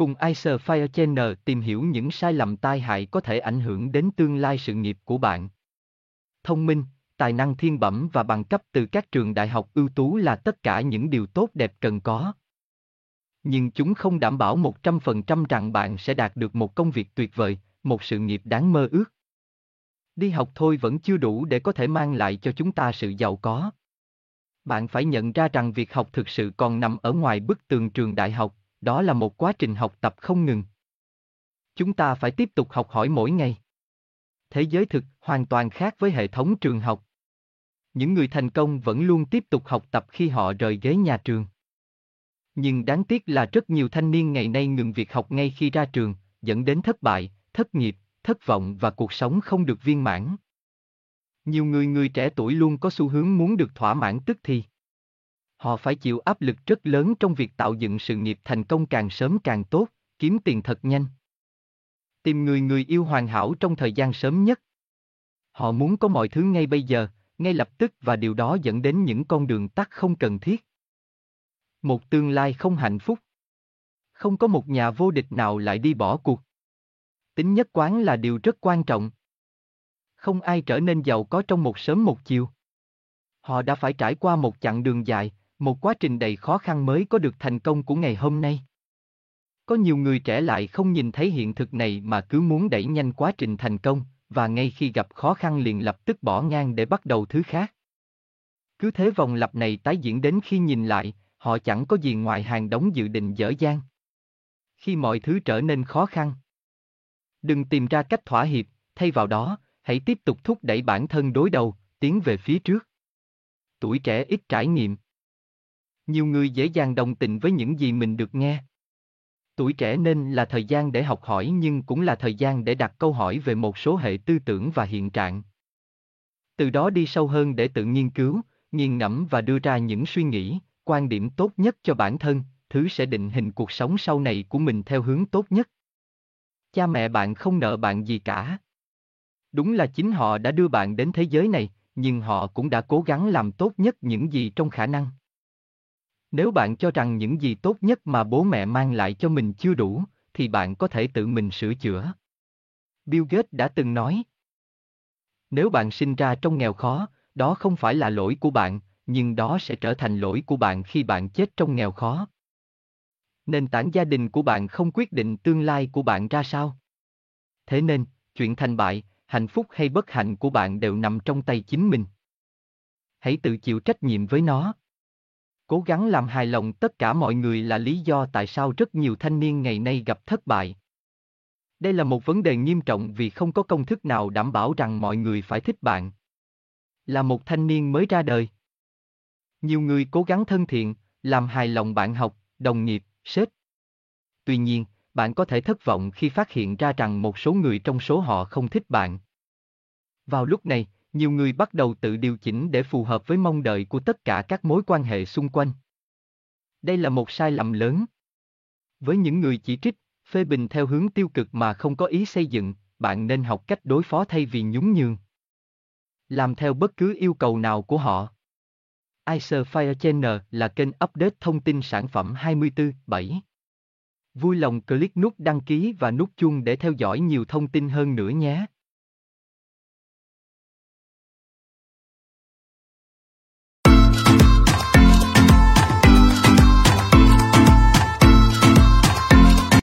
Cùng Icer Fire Channel tìm hiểu những sai lầm tai hại có thể ảnh hưởng đến tương lai sự nghiệp của bạn. Thông minh, tài năng thiên bẩm và bằng cấp từ các trường đại học ưu tú là tất cả những điều tốt đẹp cần có. Nhưng chúng không đảm bảo 100% rằng bạn sẽ đạt được một công việc tuyệt vời, một sự nghiệp đáng mơ ước. Đi học thôi vẫn chưa đủ để có thể mang lại cho chúng ta sự giàu có. Bạn phải nhận ra rằng việc học thực sự còn nằm ở ngoài bức tường trường đại học, đó là một quá trình học tập không ngừng. Chúng ta phải tiếp tục học hỏi mỗi ngày. Thế giới thực hoàn toàn khác với hệ thống trường học. Những người thành công vẫn luôn tiếp tục học tập khi họ rời ghế nhà trường. Nhưng đáng tiếc là rất nhiều thanh niên ngày nay ngừng việc học ngay khi ra trường, dẫn đến thất bại, thất nghiệp, thất vọng và cuộc sống không được viên mãn. Nhiều người người trẻ tuổi luôn có xu hướng muốn được thỏa mãn tức thì. Họ phải chịu áp lực rất lớn trong việc tạo dựng sự nghiệp thành công càng sớm càng tốt, kiếm tiền thật nhanh. Tìm người người yêu hoàn hảo trong thời gian sớm nhất. Họ muốn có mọi thứ ngay bây giờ, ngay lập tức và điều đó dẫn đến những con đường tắt không cần thiết. Một tương lai không hạnh phúc. Không có một nhà vô địch nào lại đi bỏ cuộc. Tính nhất quán là điều rất quan trọng. Không ai trở nên giàu có trong một sớm một chiều. Họ đã phải trải qua một chặng đường dài, một quá trình đầy khó khăn mới có được thành công của ngày hôm nay. Có nhiều người trẻ lại không nhìn thấy hiện thực này mà cứ muốn đẩy nhanh quá trình thành công, và ngay khi gặp khó khăn liền lập tức bỏ ngang để bắt đầu thứ khác. Cứ thế vòng lặp này tái diễn đến khi nhìn lại, họ chẳng có gì ngoài hàng đóng dự định dở dang. Khi mọi thứ trở nên khó khăn, đừng tìm ra cách thỏa hiệp, thay vào đó, hãy tiếp tục thúc đẩy bản thân đối đầu, tiến về phía trước. Tuổi trẻ ít trải nghiệm. Nhiều người dễ dàng đồng tình với những gì mình được nghe. Tuổi trẻ nên là thời gian để học hỏi nhưng cũng là thời gian để đặt câu hỏi về một số hệ tư tưởng và hiện trạng. Từ đó đi sâu hơn để tự nghiên cứu, nghiền ngẫm và đưa ra những suy nghĩ, quan điểm tốt nhất cho bản thân, thứ sẽ định hình cuộc sống sau này của mình theo hướng tốt nhất. Cha mẹ bạn không nợ bạn gì cả. Đúng là chính họ đã đưa bạn đến thế giới này, nhưng họ cũng đã cố gắng làm tốt nhất những gì trong khả năng. Nếu bạn cho rằng những gì tốt nhất mà bố mẹ mang lại cho mình chưa đủ, thì bạn có thể tự mình sửa chữa. Bill Gates đã từng nói. Nếu bạn sinh ra trong nghèo khó, đó không phải là lỗi của bạn, nhưng đó sẽ trở thành lỗi của bạn khi bạn chết trong nghèo khó. Nền tảng gia đình của bạn không quyết định tương lai của bạn ra sao. Thế nên, chuyện thành bại, hạnh phúc hay bất hạnh của bạn đều nằm trong tay chính mình. Hãy tự chịu trách nhiệm với nó. Cố gắng làm hài lòng tất cả mọi người là lý do tại sao rất nhiều thanh niên ngày nay gặp thất bại. Đây là một vấn đề nghiêm trọng vì không có công thức nào đảm bảo rằng mọi người phải thích bạn. Là một thanh niên mới ra đời. Nhiều người cố gắng thân thiện, làm hài lòng bạn học, đồng nghiệp, sếp. Tuy nhiên, bạn có thể thất vọng khi phát hiện ra rằng một số người trong số họ không thích bạn. Vào lúc này, nhiều người bắt đầu tự điều chỉnh để phù hợp với mong đợi của tất cả các mối quan hệ xung quanh. Đây là một sai lầm lớn. Với những người chỉ trích, phê bình theo hướng tiêu cực mà không có ý xây dựng, bạn nên học cách đối phó thay vì nhún nhường. Làm theo bất cứ yêu cầu nào của họ. Icer Fire Channel là kênh update thông tin sản phẩm 24/7. Vui lòng click nút đăng ký và nút chuông để theo dõi nhiều thông tin hơn nữa nhé.